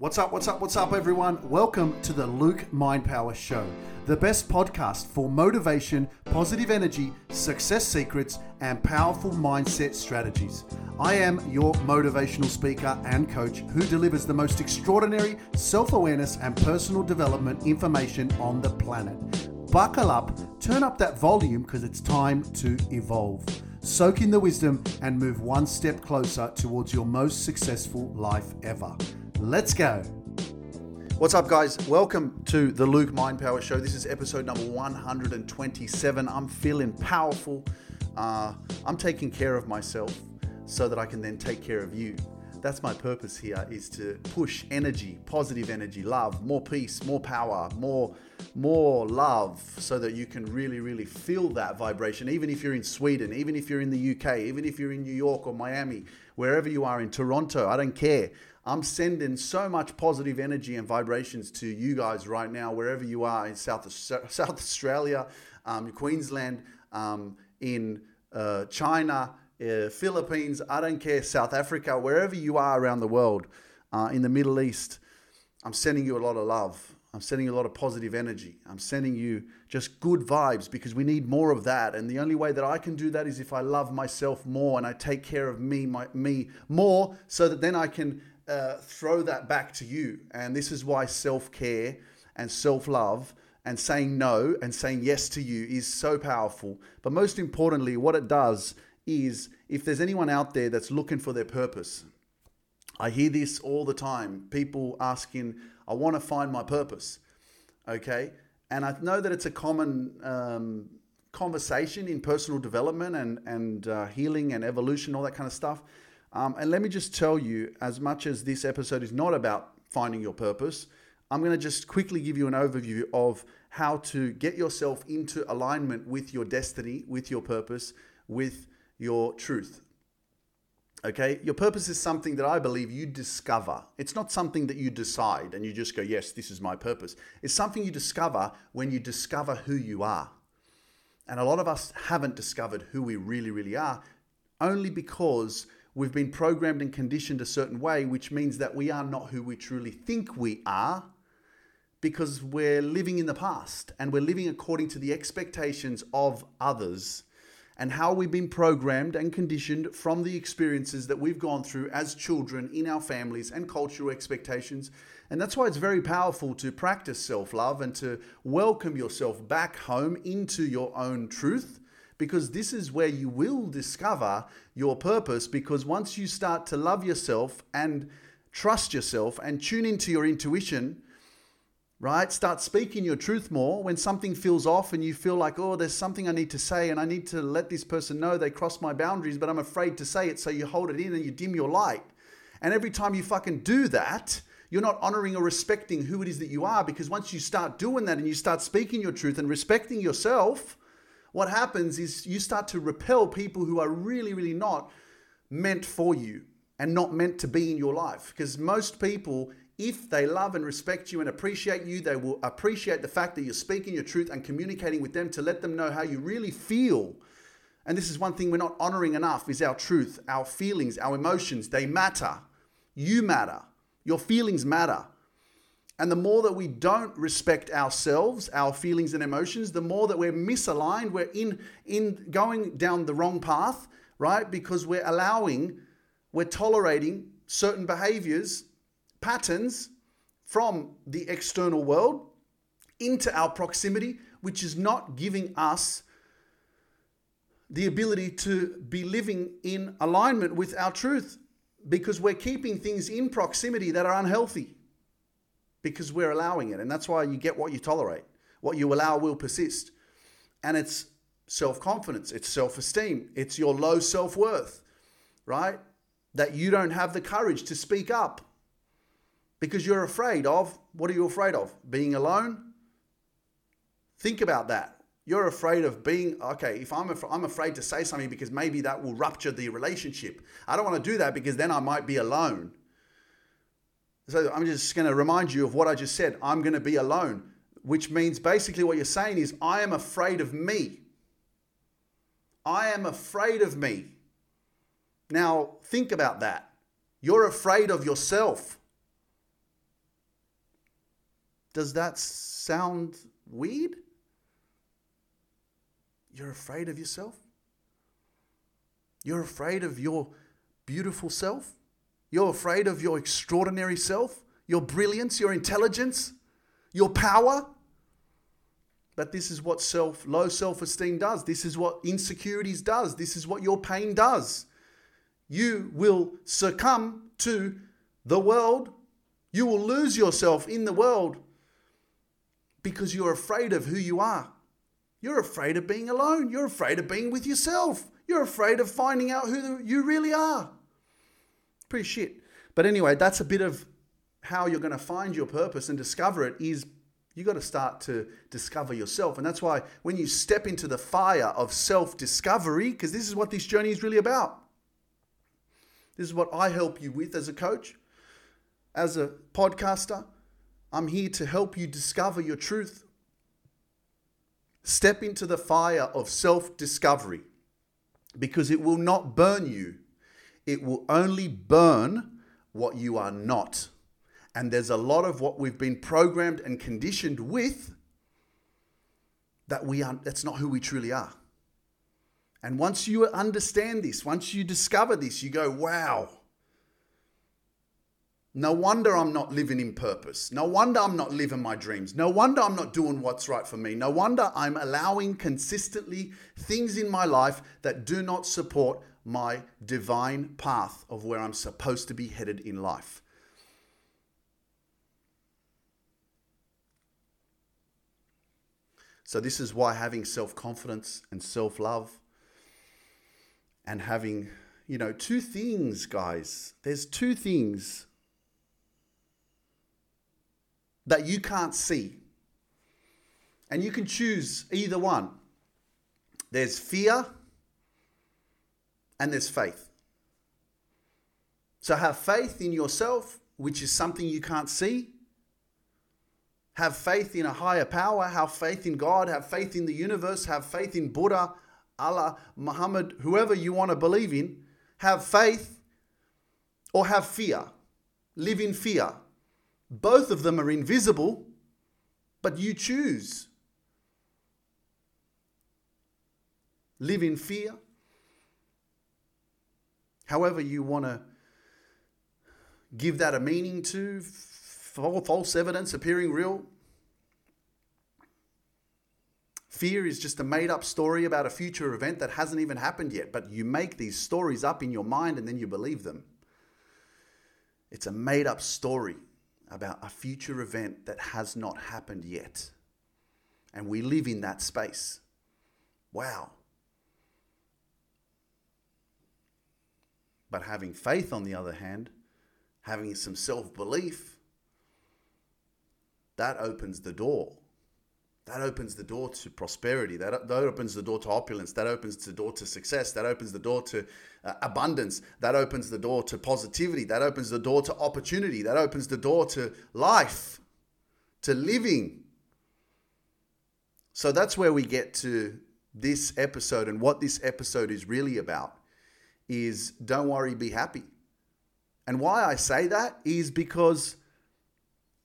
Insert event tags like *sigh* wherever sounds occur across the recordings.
What's up, what's up, what's up, everyone? Welcome to the Luke Mind Power Show, the best podcast for motivation, positive energy, success secrets, and powerful mindset strategies. I am your motivational speaker and coach who delivers the most extraordinary self awareness and personal development information on the planet. Buckle up, turn up that volume because it's time to evolve. Soak in the wisdom and move one step closer towards your most successful life ever. Let's go. What's up, guys? Welcome to the Luke Mind Power Show. This is episode number 127. I'm feeling powerful. Uh, I'm taking care of myself so that I can then take care of you. That's my purpose here is to push energy, positive energy, love, more peace, more power, more more love so that you can really really feel that vibration even if you're in Sweden, even if you're in the UK, even if you're in New York or Miami, wherever you are in Toronto, I don't care. I'm sending so much positive energy and vibrations to you guys right now, wherever you are in South, *laughs* South Australia, um, Queensland, um, in uh, China, uh, Philippines, I don't care, South Africa, wherever you are around the world, uh, in the Middle East. I'm sending you a lot of love. I'm sending you a lot of positive energy. I'm sending you just good vibes because we need more of that. And the only way that I can do that is if I love myself more and I take care of me, my, me more, so that then I can uh, throw that back to you. And this is why self care and self love and saying no and saying yes to you is so powerful. But most importantly, what it does is if there's anyone out there that's looking for their purpose, I hear this all the time. People asking, I want to find my purpose. Okay. And I know that it's a common um, conversation in personal development and, and uh, healing and evolution, all that kind of stuff. Um, and let me just tell you, as much as this episode is not about finding your purpose, I'm going to just quickly give you an overview of how to get yourself into alignment with your destiny, with your purpose, with your truth. Okay, your purpose is something that I believe you discover. It's not something that you decide and you just go, yes, this is my purpose. It's something you discover when you discover who you are. And a lot of us haven't discovered who we really, really are, only because We've been programmed and conditioned a certain way, which means that we are not who we truly think we are because we're living in the past and we're living according to the expectations of others and how we've been programmed and conditioned from the experiences that we've gone through as children in our families and cultural expectations. And that's why it's very powerful to practice self love and to welcome yourself back home into your own truth because this is where you will discover your purpose. Because once you start to love yourself and trust yourself and tune into your intuition, right? Start speaking your truth more when something feels off and you feel like, oh, there's something I need to say and I need to let this person know they crossed my boundaries, but I'm afraid to say it. So you hold it in and you dim your light. And every time you fucking do that, you're not honoring or respecting who it is that you are because once you start doing that and you start speaking your truth and respecting yourself, what happens is you start to repel people who are really, really not meant for you and not meant to be in your life. Because most people, if they love and respect you and appreciate you, they will appreciate the fact that you're speaking your truth and communicating with them to let them know how you really feel. And this is one thing we're not honoring enough is our truth, our feelings, our emotions. They matter. You matter. Your feelings matter. And the more that we don't respect ourselves, our feelings and emotions, the more that we're misaligned, we're in, in going down the wrong path, right? Because we're allowing, we're tolerating certain behaviors, patterns from the external world into our proximity, which is not giving us the ability to be living in alignment with our truth because we're keeping things in proximity that are unhealthy because we're allowing it. And that's why you get what you tolerate. What you allow will persist. And it's self confidence, it's self esteem, it's your low self worth, right? That you don't have the courage to speak up because you're afraid of what are you afraid of? Being alone? Think about that. You're afraid of being okay. If I'm af- I'm afraid to say something because maybe that will rupture the relationship. I don't want to do that because then I might be alone. So I'm just going to remind you of what I just said. I'm going to be alone, which means basically what you're saying is, I am afraid of me. I am afraid of me. Now, think about that. You're afraid of yourself. Does that sound weird? You're afraid of yourself? You're afraid of your beautiful self? You're afraid of your extraordinary self, your brilliance, your intelligence, your power? But this is what self low self-esteem does. This is what insecurities does. This is what your pain does. You will succumb to the world. You will lose yourself in the world because you're afraid of who you are. You're afraid of being alone. You're afraid of being with yourself. You're afraid of finding out who you really are. Pretty shit. But anyway, that's a bit of how you're going to find your purpose and discover it is you got to start to discover yourself. And that's why when you step into the fire of self discovery, because this is what this journey is really about. This is what I help you with as a coach, as a podcaster. I'm here to help you discover your truth. Step into the fire of self discovery because it will not burn you, it will only burn what you are not. And there's a lot of what we've been programmed and conditioned with that we aren't. that's not who we truly are. And once you understand this, once you discover this, you go, wow, no wonder I'm not living in purpose. No wonder I'm not living my dreams. No wonder I'm not doing what's right for me. No wonder I'm allowing consistently things in my life that do not support my divine path of where I'm supposed to be headed in life. So, this is why having self confidence and self love and having, you know, two things, guys. There's two things that you can't see. And you can choose either one. There's fear and there's faith. So have faith in yourself, which is something you can't see. Have faith in a higher power, have faith in God, have faith in the universe, have faith in Buddha, Allah, Muhammad, whoever you want to believe in. Have faith or have fear. Live in fear. Both of them are invisible, but you choose. Live in fear. However, you want to give that a meaning to false evidence appearing real. Fear is just a made up story about a future event that hasn't even happened yet, but you make these stories up in your mind and then you believe them. It's a made up story about a future event that has not happened yet. And we live in that space. Wow. But having faith, on the other hand, having some self belief, that opens the door. That opens the door to prosperity. That, that opens the door to opulence. That opens the door to success. That opens the door to uh, abundance. That opens the door to positivity. That opens the door to opportunity. That opens the door to life, to living. So that's where we get to this episode and what this episode is really about is don't worry, be happy. And why I say that is because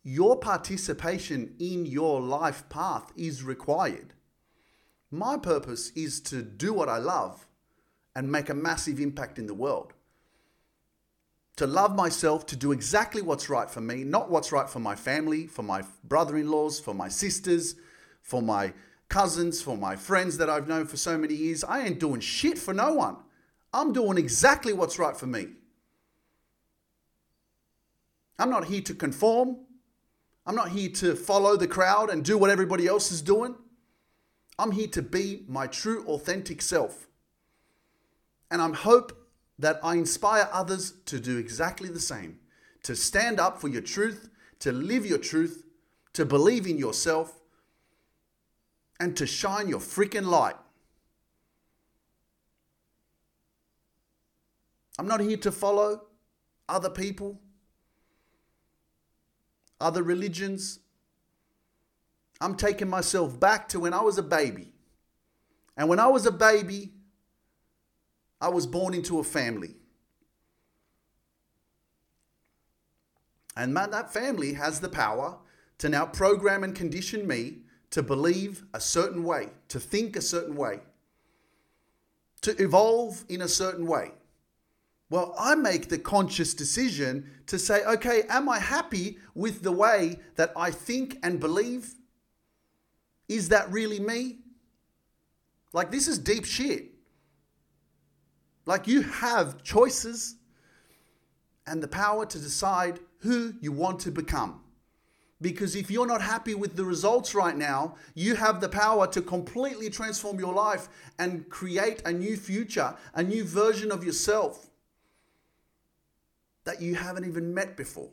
your participation in your life path is required. My purpose is to do what I love and make a massive impact in the world. To love myself, to do exactly what's right for me, not what's right for my family, for my brother in laws, for my sisters, for my cousins, for my friends that I've known for so many years. I ain't doing shit for no one. I'm doing exactly what's right for me. I'm not here to conform. I'm not here to follow the crowd and do what everybody else is doing. I'm here to be my true, authentic self. And I hope that I inspire others to do exactly the same to stand up for your truth, to live your truth, to believe in yourself, and to shine your freaking light. I'm not here to follow other people other religions. I'm taking myself back to when I was a baby. And when I was a baby, I was born into a family. And man, that family has the power to now program and condition me to believe a certain way, to think a certain way, to evolve in a certain way. Well, I make the conscious decision to say, okay, am I happy with the way that I think and believe? Is that really me? Like, this is deep shit. Like, you have choices and the power to decide who you want to become. Because if you're not happy with the results right now, you have the power to completely transform your life and create a new future, a new version of yourself that you haven't even met before.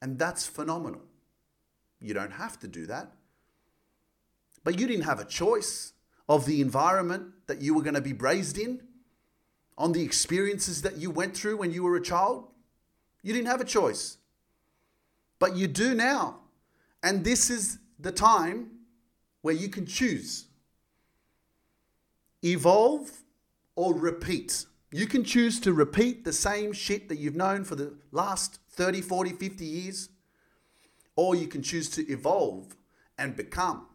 And that's phenomenal. You don't have to do that. But you didn't have a choice of the environment that you were going to be raised in, on the experiences that you went through when you were a child. You didn't have a choice. But you do now. And this is the time where you can choose evolve or repeat. You can choose to repeat the same shit that you've known for the last 30, 40, 50 years, or you can choose to evolve and become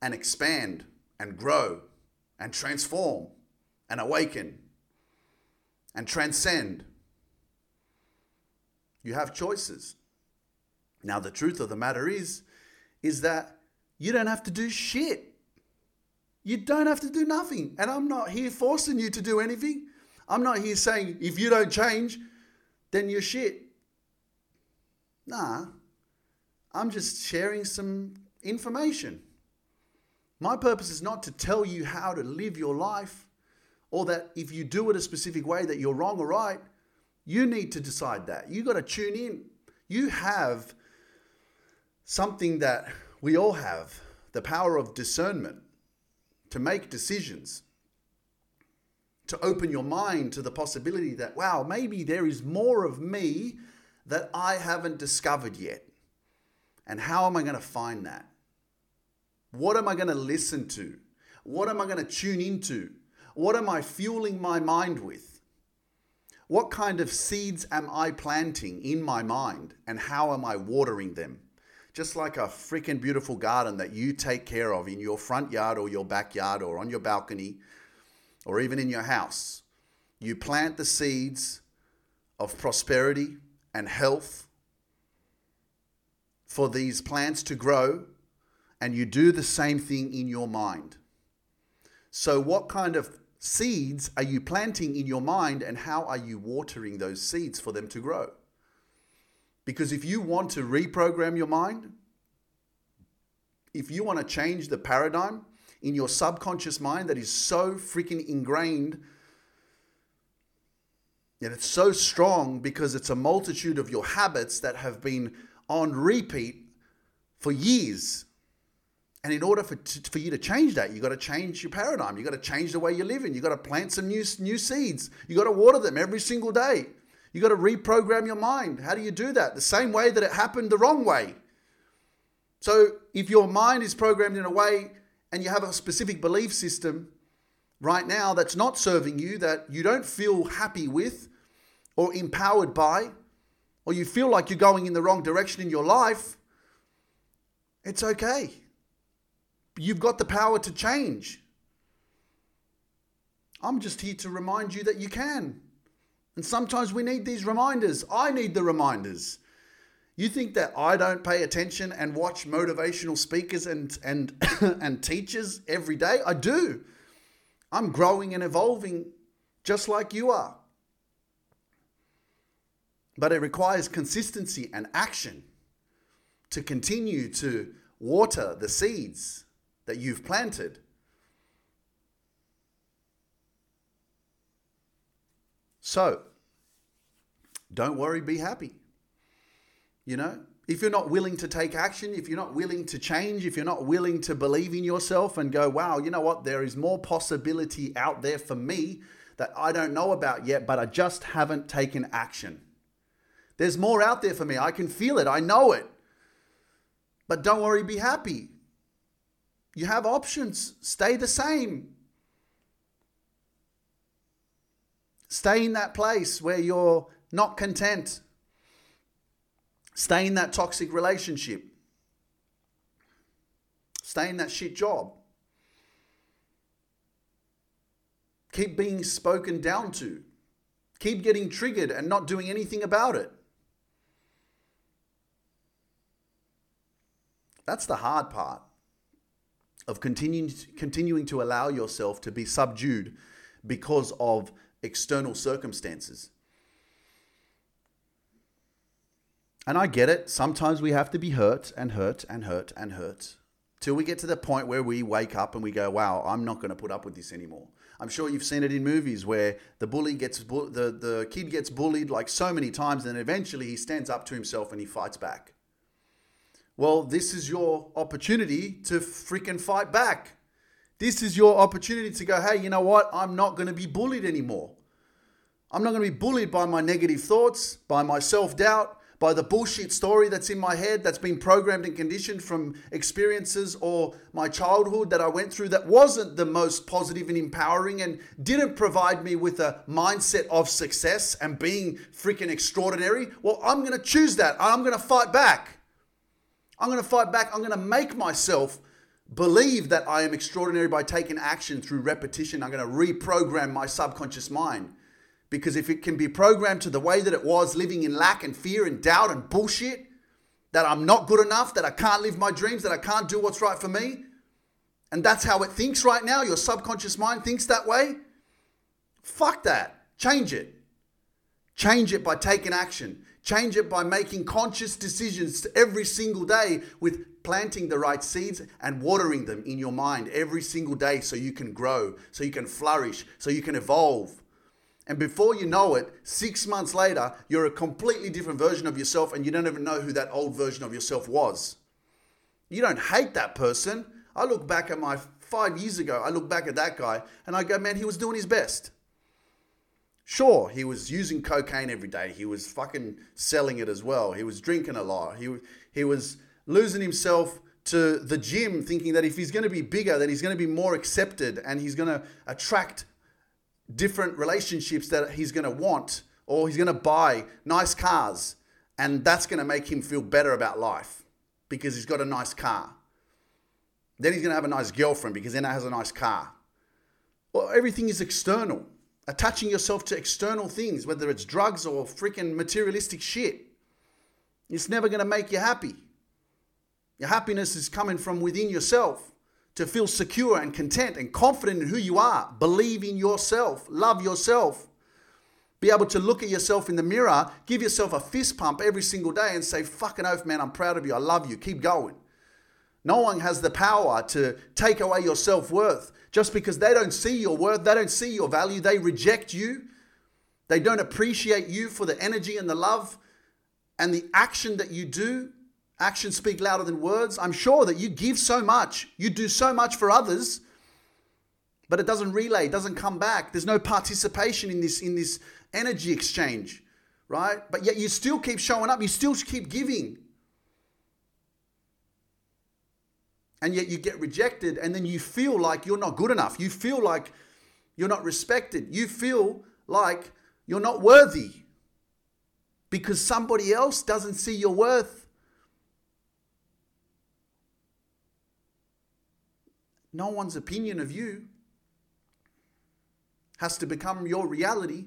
and expand and grow and transform and awaken and transcend. You have choices. Now the truth of the matter is is that you don't have to do shit. You don't have to do nothing. And I'm not here forcing you to do anything. I'm not here saying if you don't change, then you're shit. Nah. I'm just sharing some information. My purpose is not to tell you how to live your life or that if you do it a specific way that you're wrong or right. You need to decide that. You got to tune in. You have something that we all have the power of discernment to make decisions, to open your mind to the possibility that, wow, maybe there is more of me that I haven't discovered yet. And how am I going to find that? What am I going to listen to? What am I going to tune into? What am I fueling my mind with? What kind of seeds am I planting in my mind and how am I watering them? Just like a freaking beautiful garden that you take care of in your front yard or your backyard or on your balcony or even in your house. You plant the seeds of prosperity and health for these plants to grow and you do the same thing in your mind. So, what kind of seeds are you planting in your mind, and how are you watering those seeds for them to grow? Because if you want to reprogram your mind, if you want to change the paradigm in your subconscious mind that is so freaking ingrained and it's so strong because it's a multitude of your habits that have been on repeat for years and in order for, for you to change that, you've got to change your paradigm. You've got to change the way you're living. You've got to plant some new, new seeds. You've got to water them every single day. You got to reprogram your mind. How do you do that? The same way that it happened the wrong way. So if your mind is programmed in a way and you have a specific belief system right now that's not serving you, that you don't feel happy with or empowered by, or you feel like you're going in the wrong direction in your life, it's okay. You've got the power to change. I'm just here to remind you that you can. And sometimes we need these reminders. I need the reminders. You think that I don't pay attention and watch motivational speakers and and *coughs* and teachers every day? I do. I'm growing and evolving just like you are. But it requires consistency and action to continue to water the seeds that you've planted. So, don't worry, be happy. You know, if you're not willing to take action, if you're not willing to change, if you're not willing to believe in yourself and go, wow, you know what, there is more possibility out there for me that I don't know about yet, but I just haven't taken action. There's more out there for me. I can feel it. I know it. But don't worry, be happy. You have options. Stay the same. Stay in that place where you're not content. Stay in that toxic relationship. Stay in that shit job. Keep being spoken down to. Keep getting triggered and not doing anything about it. That's the hard part of continuing, continuing to allow yourself to be subdued because of external circumstances. And I get it. Sometimes we have to be hurt and hurt and hurt and hurt till we get to the point where we wake up and we go, wow, I'm not going to put up with this anymore. I'm sure you've seen it in movies where the bully gets bu- the the kid gets bullied like so many times, and eventually he stands up to himself and he fights back. Well, this is your opportunity to freaking fight back. This is your opportunity to go, hey, you know what? I'm not going to be bullied anymore. I'm not going to be bullied by my negative thoughts, by my self doubt, by the bullshit story that's in my head that's been programmed and conditioned from experiences or my childhood that I went through that wasn't the most positive and empowering and didn't provide me with a mindset of success and being freaking extraordinary. Well, I'm going to choose that. I'm going to fight back. I'm going to fight back. I'm going to make myself believe that I am extraordinary by taking action through repetition. I'm going to reprogram my subconscious mind. Because if it can be programmed to the way that it was, living in lack and fear and doubt and bullshit, that I'm not good enough, that I can't live my dreams, that I can't do what's right for me, and that's how it thinks right now, your subconscious mind thinks that way, fuck that. Change it. Change it by taking action. Change it by making conscious decisions every single day with planting the right seeds and watering them in your mind every single day so you can grow, so you can flourish, so you can evolve. And before you know it, six months later, you're a completely different version of yourself and you don't even know who that old version of yourself was. You don't hate that person. I look back at my five years ago, I look back at that guy and I go, man, he was doing his best. Sure, he was using cocaine every day. He was fucking selling it as well. He was drinking a lot. He, he was losing himself to the gym thinking that if he's going to be bigger, that he's going to be more accepted and he's going to attract different relationships that he's going to want or he's going to buy nice cars and that's going to make him feel better about life because he's got a nice car. Then he's going to have a nice girlfriend because then he has a nice car. Well, everything is external. Attaching yourself to external things, whether it's drugs or freaking materialistic shit, it's never going to make you happy. Your happiness is coming from within yourself to feel secure and content and confident in who you are. Believe in yourself, love yourself. Be able to look at yourself in the mirror, give yourself a fist pump every single day and say, fucking oath, man, I'm proud of you. I love you. Keep going. No one has the power to take away your self worth just because they don't see your worth, they don't see your value, they reject you. They don't appreciate you for the energy and the love and the action that you do Actions speak louder than words. I'm sure that you give so much, you do so much for others, but it doesn't relay, it doesn't come back. There's no participation in this in this energy exchange, right? But yet you still keep showing up, you still keep giving. And yet you get rejected and then you feel like you're not good enough. You feel like you're not respected. You feel like you're not worthy because somebody else doesn't see your worth. No one's opinion of you has to become your reality.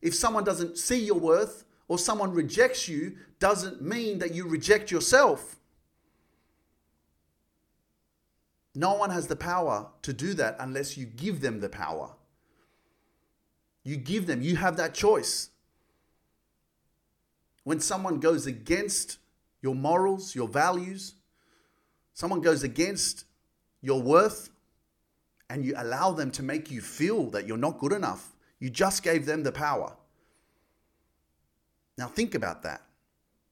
If someone doesn't see your worth or someone rejects you, doesn't mean that you reject yourself. No one has the power to do that unless you give them the power. You give them, you have that choice. When someone goes against your morals, your values, someone goes against your worth and you allow them to make you feel that you're not good enough. You just gave them the power. Now, think about that.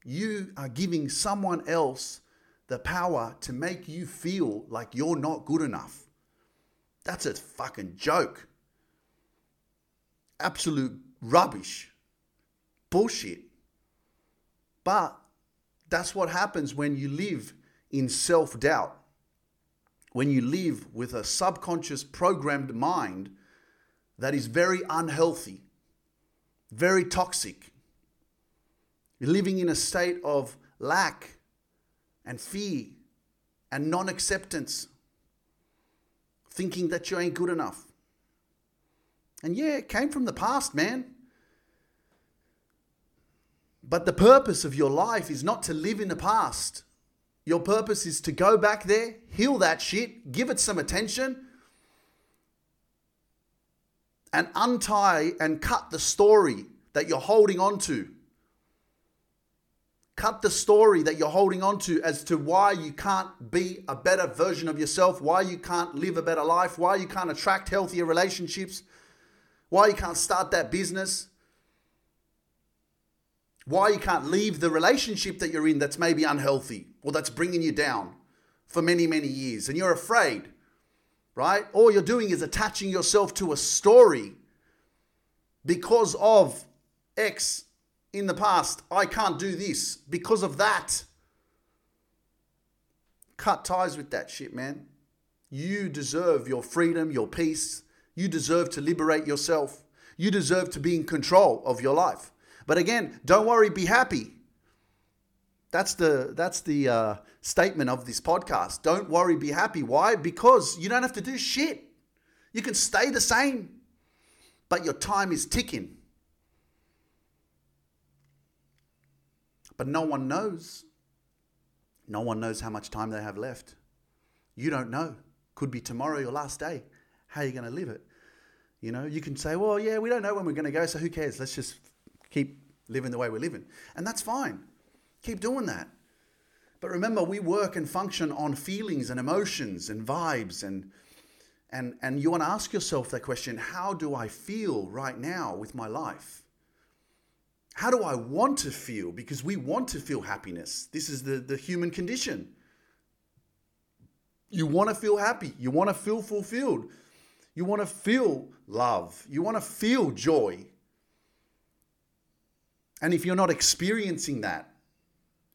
You are giving someone else the power to make you feel like you're not good enough. That's a fucking joke. Absolute rubbish. Bullshit. But that's what happens when you live in self doubt when you live with a subconscious programmed mind that is very unhealthy, very toxic. You're living in a state of lack and fear and non acceptance, thinking that you ain't good enough. And yeah, it came from the past, man. But the purpose of your life is not to live in the past. Your purpose is to go back there, heal that shit, give it some attention, and untie and cut the story that you're holding on to. Cut the story that you're holding on to as to why you can't be a better version of yourself, why you can't live a better life, why you can't attract healthier relationships, why you can't start that business, why you can't leave the relationship that you're in that's maybe unhealthy or that's bringing you down for many, many years and you're afraid, right? All you're doing is attaching yourself to a story because of X in the past. I can't do this because of that. Cut ties with that shit, man. You deserve your freedom, your peace, you deserve to liberate yourself. You deserve to be in control of your life. But again, don't worry, be happy. That's the that's the uh, statement of this podcast. Don't worry, be happy. Why? Because you don't have to do shit. You can stay the same, but your time is ticking. But no one knows. No one knows how much time they have left. You don't know. Could be tomorrow your last day. How are you going to live it? You know, you can say, well, yeah, we don't know when we're going to go, so who cares? Let's just keep living the way we're living. And that's fine. Keep doing that. But remember, we work and function on feelings and emotions and vibes and and and you want to ask yourself that question, how do I feel right now with my life? How do I want to feel? Because we want to feel happiness. This is the, the human condition. You want to feel happy. You want to feel fulfilled. You want to feel love. You want to feel joy. And if you're not experiencing that,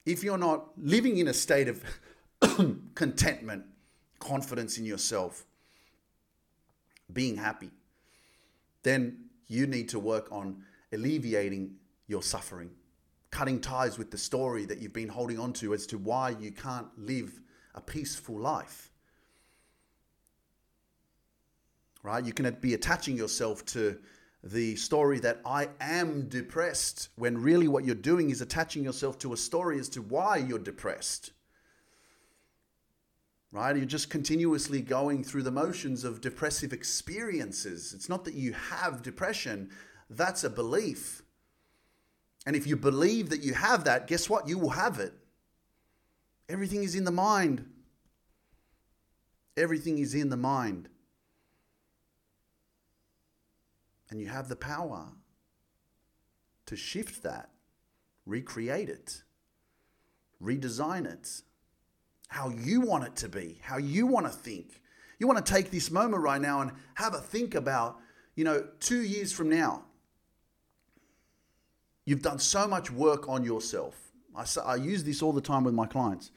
if you're not living in a state of *coughs* contentment, confidence in yourself, being happy, then you need to work on alleviating your suffering, cutting ties with the story that you've been holding on to as to why you can't live a peaceful life. Right? You can be attaching yourself to the story that I am depressed when really what you're doing is attaching yourself to a story as to why you're depressed. Right? You're just continuously going through the motions of depressive experiences. It's not that you have depression, that's a belief. And if you believe that you have that, guess what? You will have it. Everything is in the mind. Everything is in the mind. And you have the power to shift that, recreate it, redesign it, how you want it to be, how you want to think. You want to take this moment right now and have a think about, you know, two years from now, You've done so much work on yourself. I, I use this all the time with my clients.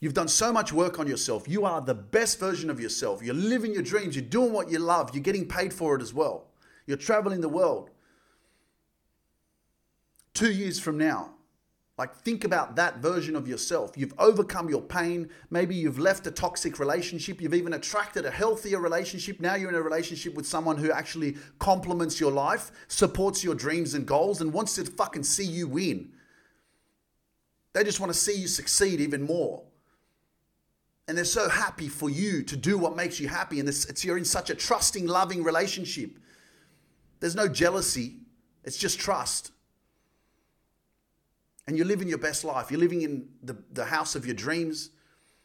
You've done so much work on yourself. You are the best version of yourself. You're living your dreams. You're doing what you love. You're getting paid for it as well. You're traveling the world. Two years from now, like, think about that version of yourself. You've overcome your pain. Maybe you've left a toxic relationship. You've even attracted a healthier relationship. Now you're in a relationship with someone who actually complements your life, supports your dreams and goals, and wants to fucking see you win. They just want to see you succeed even more. And they're so happy for you to do what makes you happy. And it's, you're in such a trusting, loving relationship. There's no jealousy, it's just trust and you're living your best life. You're living in the, the house of your dreams.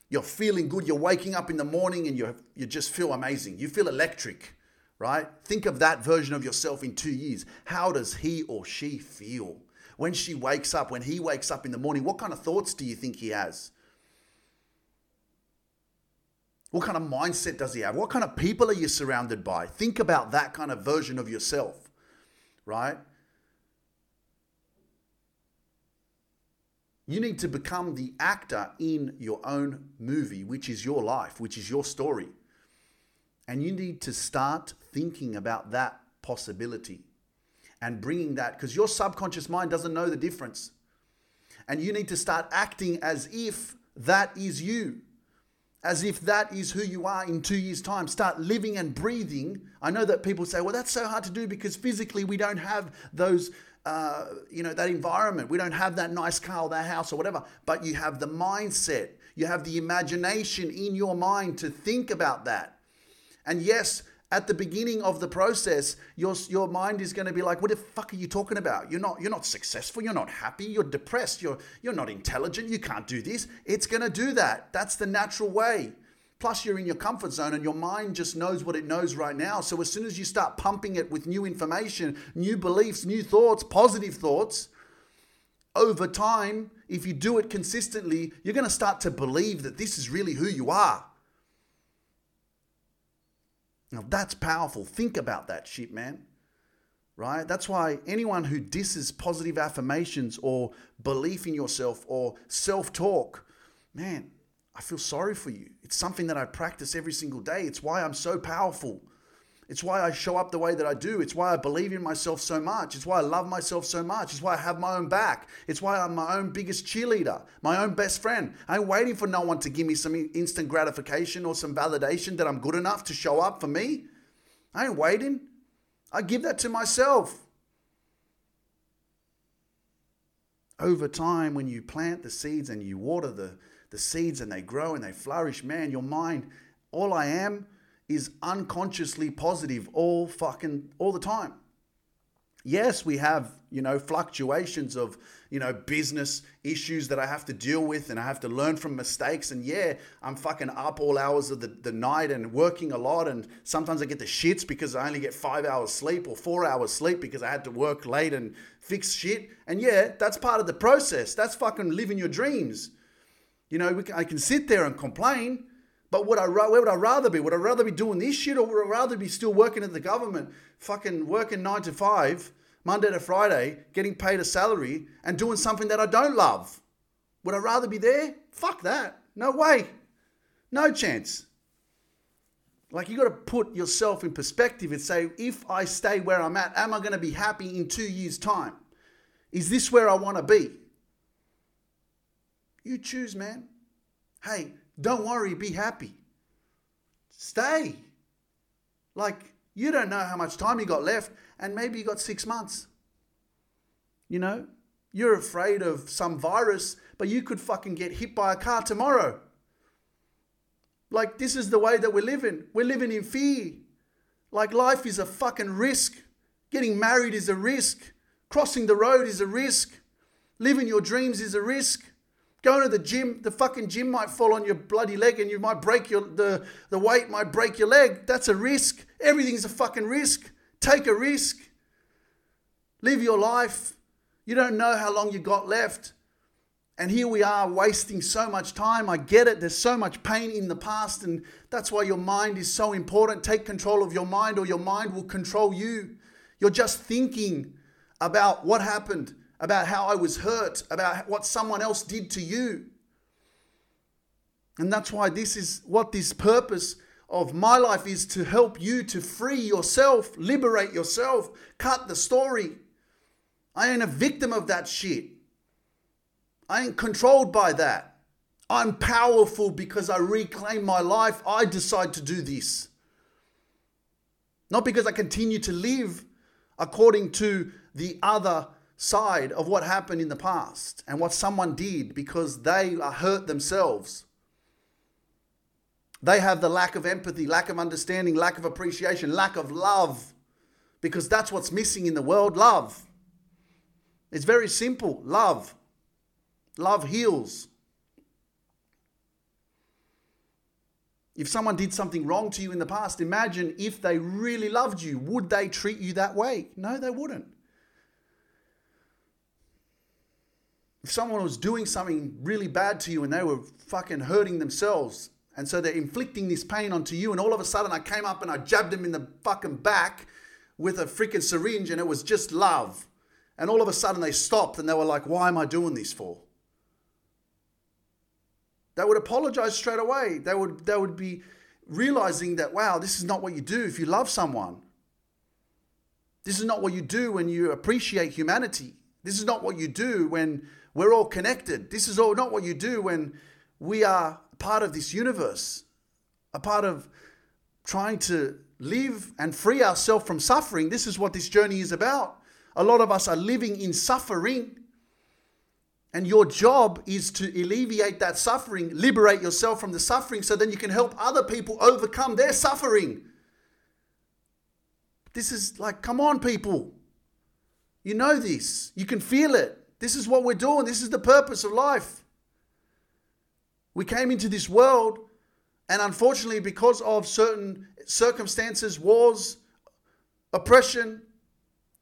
You're feeling good. You're waking up in the morning and you you just feel amazing. You feel electric, right? Think of that version of yourself in two years. How does he or she feel? When she wakes up, when he wakes up in the morning, what kind of thoughts do you think he has? What kind of mindset does he have? What kind of people are you surrounded by? Think about that kind of version of yourself, right? You need to become the actor in your own movie, which is your life, which is your story. And you need to start thinking about that possibility and bringing that, because your subconscious mind doesn't know the difference. And you need to start acting as if that is you, as if that is who you are in two years' time. Start living and breathing. I know that people say, well, that's so hard to do because physically we don't have those. Uh, you know that environment we don't have that nice car or that house or whatever but you have the mindset you have the imagination in your mind to think about that and yes at the beginning of the process, your, your mind is going to be like, what the fuck are you talking about? You're not, you're not successful. You're not happy. You're depressed. You're, you're not intelligent. You can't do this. It's going to do that. That's the natural way. Plus, you're in your comfort zone and your mind just knows what it knows right now. So, as soon as you start pumping it with new information, new beliefs, new thoughts, positive thoughts, over time, if you do it consistently, you're going to start to believe that this is really who you are. Now that's powerful. Think about that shit, man. Right? That's why anyone who disses positive affirmations or belief in yourself or self talk, man, I feel sorry for you. It's something that I practice every single day. It's why I'm so powerful. It's why I show up the way that I do. It's why I believe in myself so much. It's why I love myself so much. It's why I have my own back. It's why I'm my own biggest cheerleader, my own best friend. I ain't waiting for no one to give me some instant gratification or some validation that I'm good enough to show up for me. I ain't waiting. I give that to myself. Over time, when you plant the seeds and you water the, the seeds and they grow and they flourish, man, your mind, all I am is unconsciously positive all fucking all the time. Yes, we have, you know, fluctuations of, you know, business issues that I have to deal with and I have to learn from mistakes. And yeah, I'm fucking up all hours of the, the night and working a lot. And sometimes I get the shits because I only get five hours sleep or four hours sleep because I had to work late and fix shit. And yeah, that's part of the process. That's fucking living your dreams. You know, can, I can sit there and complain, but would I, where would I rather be? Would I rather be doing this shit or would I rather be still working at the government, fucking working nine to five, Monday to Friday, getting paid a salary and doing something that I don't love? Would I rather be there? Fuck that. No way. No chance. Like you got to put yourself in perspective and say, if I stay where I'm at, am I going to be happy in two years' time? Is this where I want to be? You choose, man. Hey, don't worry, be happy. Stay. Like, you don't know how much time you got left, and maybe you got six months. You know, you're afraid of some virus, but you could fucking get hit by a car tomorrow. Like, this is the way that we're living. We're living in fear. Like, life is a fucking risk. Getting married is a risk. Crossing the road is a risk. Living your dreams is a risk. Going to the gym, the fucking gym might fall on your bloody leg and you might break your the, the weight might break your leg. That's a risk. Everything's a fucking risk. Take a risk. Live your life. You don't know how long you got left. And here we are wasting so much time. I get it. There's so much pain in the past, and that's why your mind is so important. Take control of your mind, or your mind will control you. You're just thinking about what happened about how I was hurt, about what someone else did to you. And that's why this is what this purpose of my life is to help you to free yourself, liberate yourself, cut the story. I ain't a victim of that shit. I ain't controlled by that. I'm powerful because I reclaim my life. I decide to do this. Not because I continue to live according to the other side of what happened in the past and what someone did because they are hurt themselves. They have the lack of empathy, lack of understanding, lack of appreciation, lack of love, because that's what's missing in the world love. It's very simple love. Love heals. If someone did something wrong to you in the past, imagine if they really loved you, would they treat you that way? No, they wouldn't. If someone was doing something really bad to you and they were fucking hurting themselves, and so they're inflicting this pain onto you, and all of a sudden I came up and I jabbed them in the fucking back with a freaking syringe, and it was just love. And all of a sudden they stopped and they were like, Why am I doing this for? They would apologize straight away. They would, they would be realizing that, wow, this is not what you do if you love someone. This is not what you do when you appreciate humanity. This is not what you do when we're all connected. This is all not what you do when we are part of this universe, a part of trying to live and free ourselves from suffering. This is what this journey is about. A lot of us are living in suffering. And your job is to alleviate that suffering, liberate yourself from the suffering, so then you can help other people overcome their suffering. This is like, come on, people. You know this. You can feel it. This is what we're doing. This is the purpose of life. We came into this world, and unfortunately, because of certain circumstances, wars, oppression,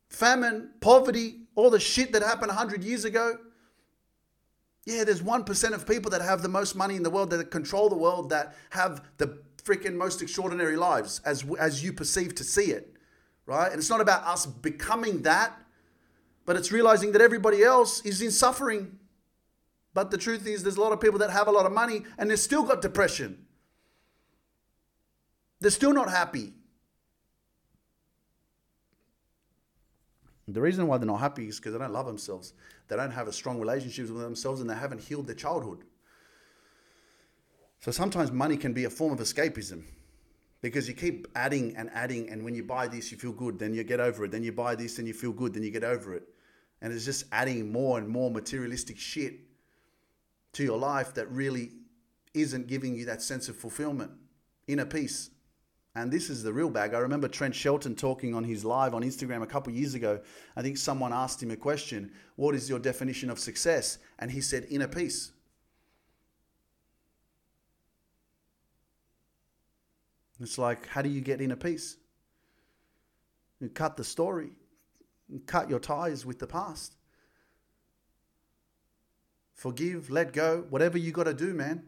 famine, poverty, all the shit that happened 100 years ago. Yeah, there's 1% of people that have the most money in the world, that control the world, that have the freaking most extraordinary lives as, as you perceive to see it, right? And it's not about us becoming that, but it's realizing that everybody else is in suffering. But the truth is, there's a lot of people that have a lot of money and they've still got depression. They're still not happy. The reason why they're not happy is because they don't love themselves. They don't have a strong relationship with themselves and they haven't healed their childhood. So sometimes money can be a form of escapism because you keep adding and adding. And when you buy this, you feel good. Then you get over it. Then you buy this and you feel good. Then you get over it. And it's just adding more and more materialistic shit to your life that really isn't giving you that sense of fulfillment, inner peace. And this is the real bag. I remember Trent Shelton talking on his live on Instagram a couple years ago. I think someone asked him a question What is your definition of success? And he said, Inner peace. It's like, how do you get inner peace? You cut the story, you cut your ties with the past. Forgive, let go, whatever you got to do, man.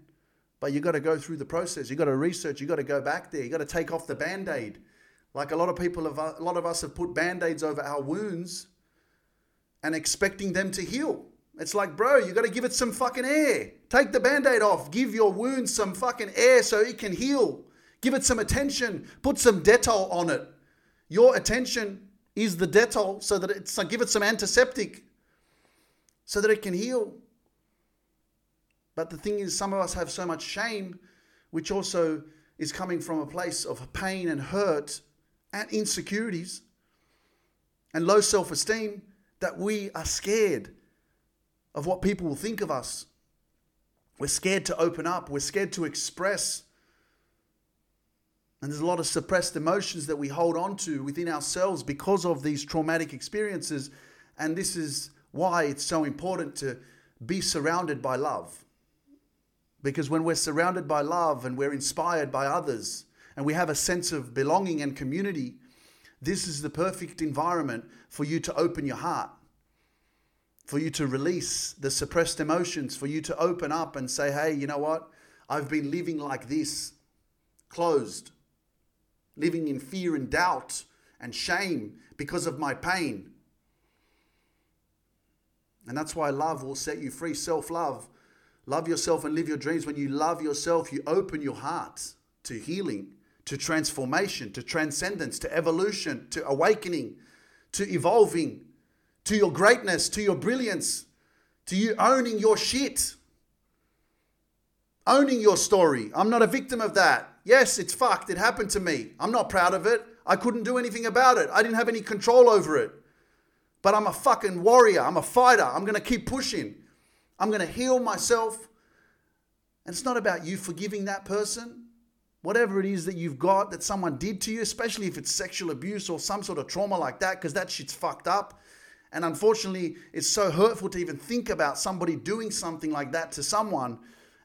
But you got to go through the process. You got to research. You got to go back there. You got to take off the band aid. Like a lot of people have, a lot of us have put band aids over our wounds and expecting them to heal. It's like, bro, you got to give it some fucking air. Take the band aid off. Give your wound some fucking air so it can heal. Give it some attention. Put some Dettol on it. Your attention is the Dettol so that it's like, give it some antiseptic so that it can heal. But the thing is, some of us have so much shame, which also is coming from a place of pain and hurt and insecurities and low self esteem that we are scared of what people will think of us. We're scared to open up, we're scared to express. And there's a lot of suppressed emotions that we hold on to within ourselves because of these traumatic experiences. And this is why it's so important to be surrounded by love. Because when we're surrounded by love and we're inspired by others and we have a sense of belonging and community, this is the perfect environment for you to open your heart, for you to release the suppressed emotions, for you to open up and say, hey, you know what? I've been living like this, closed, living in fear and doubt and shame because of my pain. And that's why love will set you free. Self love Love yourself and live your dreams. When you love yourself, you open your heart to healing, to transformation, to transcendence, to evolution, to awakening, to evolving, to your greatness, to your brilliance, to you owning your shit, owning your story. I'm not a victim of that. Yes, it's fucked. It happened to me. I'm not proud of it. I couldn't do anything about it. I didn't have any control over it. But I'm a fucking warrior. I'm a fighter. I'm going to keep pushing. I'm going to heal myself. And it's not about you forgiving that person. Whatever it is that you've got that someone did to you, especially if it's sexual abuse or some sort of trauma like that, because that shit's fucked up. And unfortunately, it's so hurtful to even think about somebody doing something like that to someone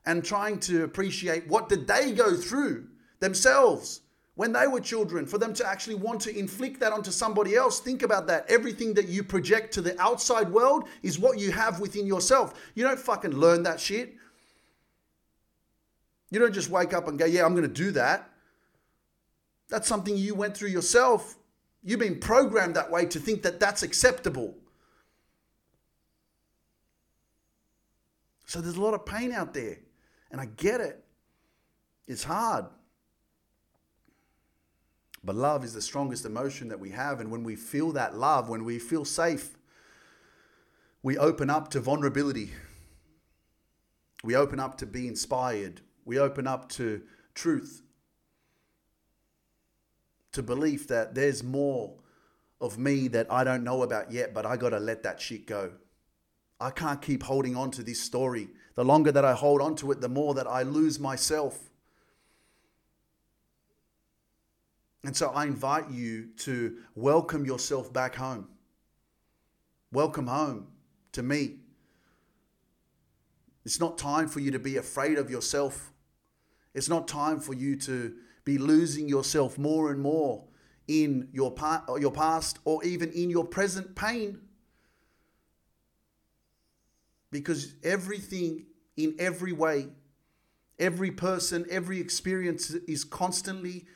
and trying to appreciate what did they go through themselves when they were children, for them to actually want to inflict that onto somebody else. Think about that. Everything that you project to the outside world is what you have within yourself. You don't fucking learn that shit. You don't just wake up and go, yeah, I'm going to do that. That's something you went through yourself. You've been programmed that way to think that that's acceptable. So there's a lot of pain out there. And I get it. It's hard. But love is the strongest emotion that we have. And when we feel that love, when we feel safe, we open up to vulnerability. We open up to be inspired. We open up to truth, to belief that there's more of me that I don't know about yet, but I got to let that shit go. I can't keep holding on to this story. The longer that I hold on to it, the more that I lose myself. And so I invite you to welcome yourself back home. Welcome home to me. It's not time for you to be afraid of yourself. It's not time for you to be losing yourself more and more in your, your past or even in your present pain. Because everything, in every way, every person, every experience is constantly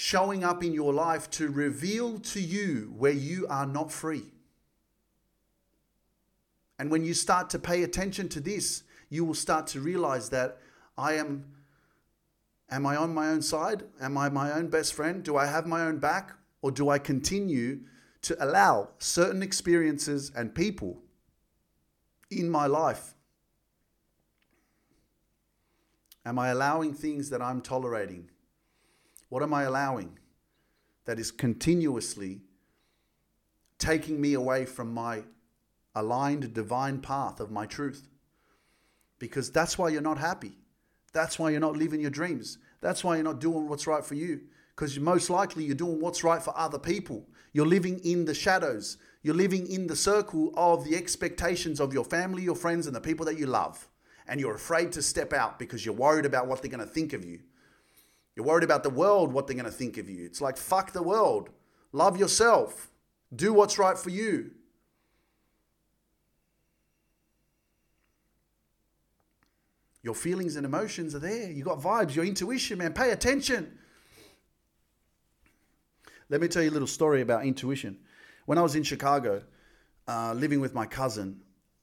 showing up in your life to reveal to you where you are not free. And when you start to pay attention to this, you will start to realize that I am am I on my own side? Am I my own best friend? Do I have my own back or do I continue to allow certain experiences and people in my life? Am I allowing things that I'm tolerating? What am I allowing that is continuously taking me away from my aligned divine path of my truth. Because that's why you're not happy. That's why you're not living your dreams. That's why you're not doing what's right for you. Because most likely you're doing what's right for other people. You're living in the shadows. You're living in the circle of the expectations of your family, your friends, and the people that you love. And you're afraid to step out because you're worried about what they're going to think of you. You're worried about the world, what they're going to think of you. It's like, fuck the world. Love yourself. Do what's right for you. Your feelings and emotions are there. You got vibes, your intuition, man. Pay attention. Let me tell you a little story about intuition. When I was in Chicago, uh, living with my cousin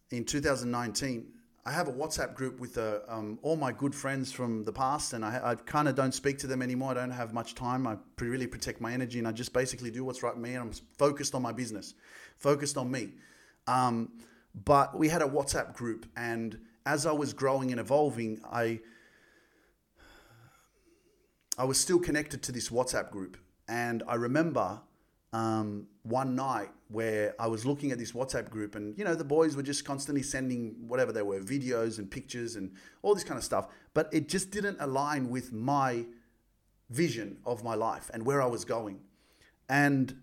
in 2019, I have a WhatsApp group with uh, um, all my good friends from the past, and I, I kind of don't speak to them anymore. I don't have much time. I really protect my energy, and I just basically do what's right for me, and I'm focused on my business, focused on me. Um, but we had a WhatsApp group, and as I was growing and evolving, I I was still connected to this WhatsApp group, and I remember um, one night where I was looking at this WhatsApp group, and you know the boys were just constantly sending whatever they were videos and pictures and all this kind of stuff, but it just didn't align with my vision of my life and where I was going, and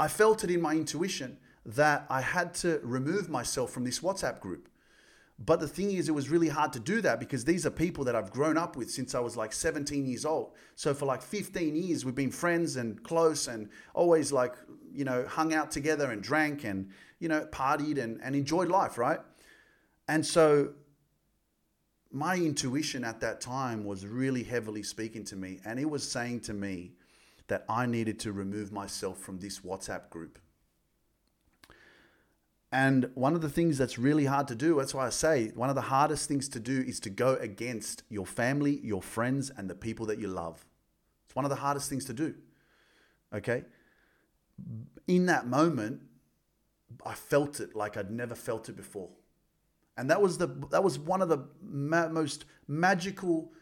I felt it in my intuition that I had to remove myself from this WhatsApp group but the thing is, it was really hard to do that because these are people that I've grown up with since I was like 17 years old. So for like 15 years, we've been friends and close and always like, you know, hung out together and drank and, you know, partied and, and enjoyed life, right? And so my intuition at that time was really heavily speaking to me. And it was saying to me that I needed to remove myself from this WhatsApp group. And one of the things that's really hard to do, that's why I say one of the hardest things to do is to go against your family, your friends, and the people that you love. It's one of the hardest things to do. Okay? In that moment, I felt it like I'd never felt it before. And that was the that was one of the ma- most magical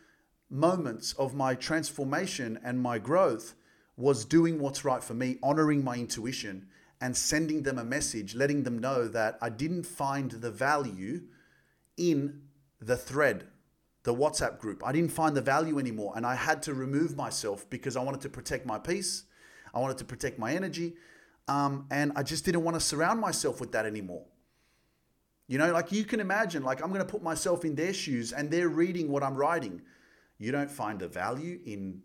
moments of my transformation and my growth was doing what's right for me, honoring my intuition and sending them a message, letting them know that I didn't find the value in the thread, the WhatsApp group. I didn't find the value anymore. And I had to remove myself because I wanted to protect my peace. I wanted to protect my energy. Um, and I just didn't want to surround myself with that anymore. You know, like you can imagine, like I'm going to put myself in their shoes and they're reading what I'm writing. You don't find the value in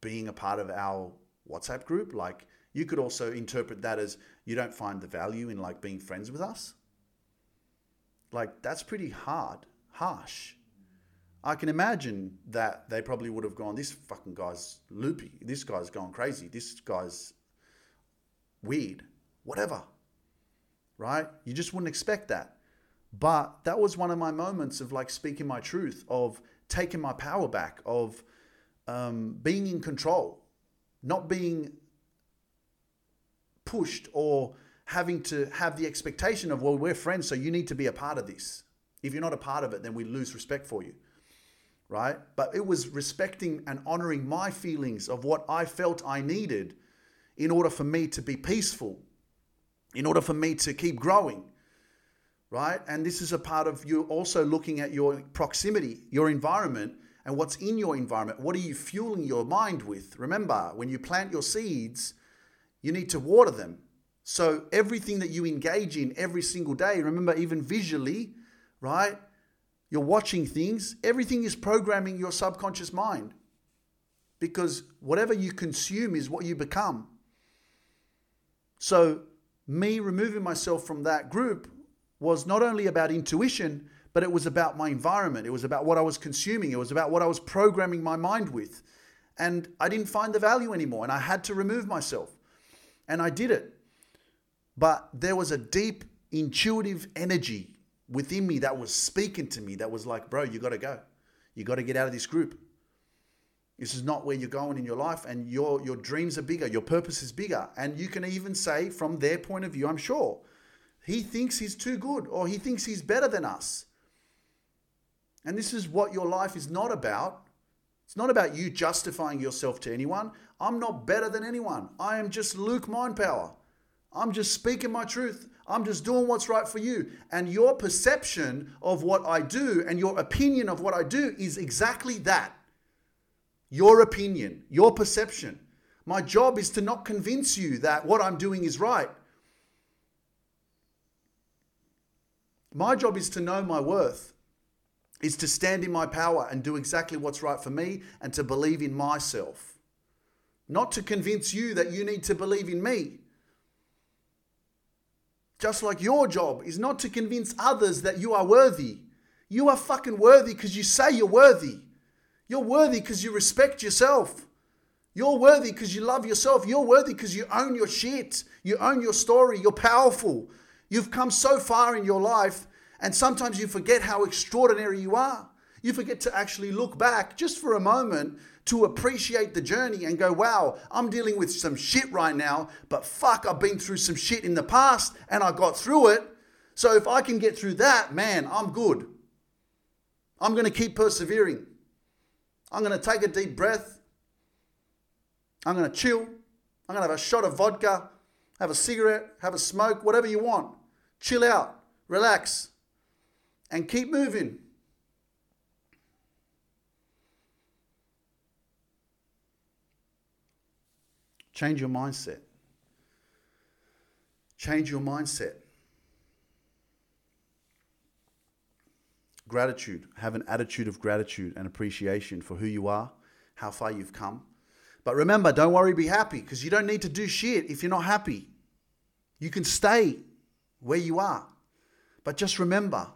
being a part of our WhatsApp group. Like, you could also interpret that as you don't find the value in like being friends with us. Like that's pretty hard, harsh. I can imagine that they probably would have gone, this fucking guy's loopy. This guy's gone crazy. This guy's weird. Whatever. Right? You just wouldn't expect that. But that was one of my moments of like speaking my truth, of taking my power back, of um, being in control, not being pushed or having to have the expectation of, well, we're friends, so you need to be a part of this. If you're not a part of it, then we lose respect for you. Right? But it was respecting and honoring my feelings of what I felt I needed in order for me to be peaceful, in order for me to keep growing. Right? And this is a part of you also looking at your proximity, your environment, and what's in your environment. What are you fueling your mind with? Remember, when you plant your seeds, you need to water them. So everything that you engage in every single day, remember, even visually, right? You're watching things, everything is programming your subconscious mind. Because whatever you consume is what you become. So, me removing myself from that group was not only about intuition, but it was about my environment. It was about what I was consuming. It was about what I was programming my mind with. And I didn't find the value anymore. And I had to remove myself. And I did it. But there was a deep, intuitive energy within me that was speaking to me that was like, bro, you got to go. You got to get out of this group. This is not where you're going in your life, and your, your dreams are bigger, your purpose is bigger. And you can even say, from their point of view, I'm sure, he thinks he's too good or he thinks he's better than us. And this is what your life is not about. It's not about you justifying yourself to anyone. I'm not better than anyone. I am just Luke Mindpower. I'm just speaking my truth. I'm just doing what's right for you. And your perception of what I do and your opinion of what I do is exactly that. Your opinion, your perception. My job is to not convince you that what I'm doing is right. My job is to know my worth, is to stand in my power and do exactly what's right for me and to believe in myself. Not to convince you that you need to believe in me. Just like your job is not to convince others that you are worthy. You are fucking worthy because you say you're worthy. You're worthy because you respect yourself. You're worthy because you love yourself. You're worthy because you own your shit. You own your story. You're powerful. You've come so far in your life, and sometimes you forget how extraordinary you are. You forget to actually look back just for a moment to appreciate the journey and go, wow, I'm dealing with some shit right now, but fuck, I've been through some shit in the past and I got through it. So if I can get through that, man, I'm good. I'm going to keep persevering. I'm going to take a deep breath. I'm going to chill. I'm going to have a shot of vodka, have a cigarette, have a smoke, whatever you want. Chill out, relax, and keep moving. Change your mindset. Change your mindset. Gratitude. Have an attitude of gratitude and appreciation for who you are, how far you've come. But remember, don't worry, be happy because you don't need to do shit if you're not happy. You can stay where you are. But just remember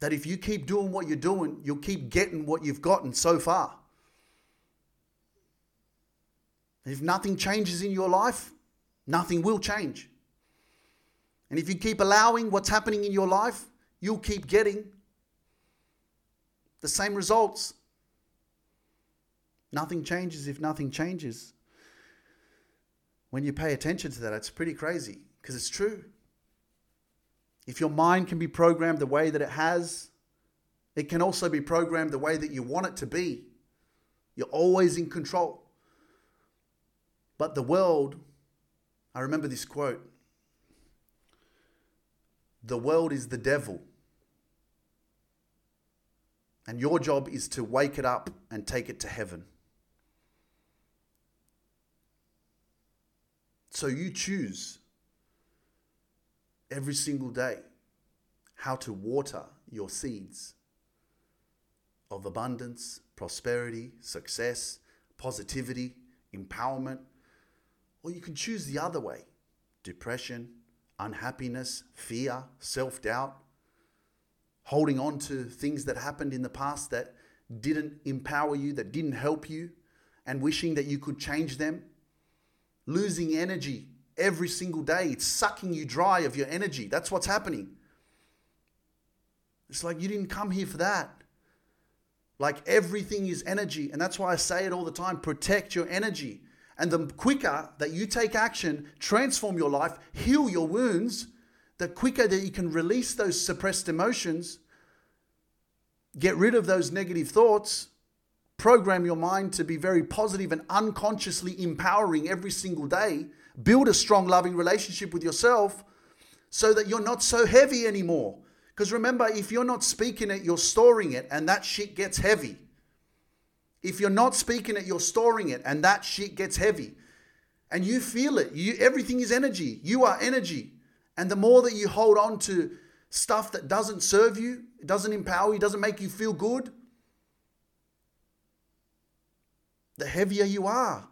that if you keep doing what you're doing, you'll keep getting what you've gotten so far. If nothing changes in your life, nothing will change. And if you keep allowing what's happening in your life, you'll keep getting the same results. Nothing changes if nothing changes. When you pay attention to that, it's pretty crazy because it's true. If your mind can be programmed the way that it has, it can also be programmed the way that you want it to be. You're always in control. But the world, I remember this quote the world is the devil. And your job is to wake it up and take it to heaven. So you choose every single day how to water your seeds of abundance, prosperity, success, positivity, empowerment, or you can choose the other way depression, unhappiness, fear, self doubt, holding on to things that happened in the past that didn't empower you, that didn't help you, and wishing that you could change them. Losing energy every single day. It's sucking you dry of your energy. That's what's happening. It's like you didn't come here for that. Like everything is energy. And that's why I say it all the time protect your energy. And the quicker that you take action, transform your life, heal your wounds, the quicker that you can release those suppressed emotions, get rid of those negative thoughts, program your mind to be very positive and unconsciously empowering every single day, build a strong, loving relationship with yourself so that you're not so heavy anymore. Because remember, if you're not speaking it, you're storing it, and that shit gets heavy. If you're not speaking it, you're storing it, and that shit gets heavy. And you feel it. You everything is energy. You are energy. And the more that you hold on to stuff that doesn't serve you, it doesn't empower you, doesn't make you feel good, the heavier you are.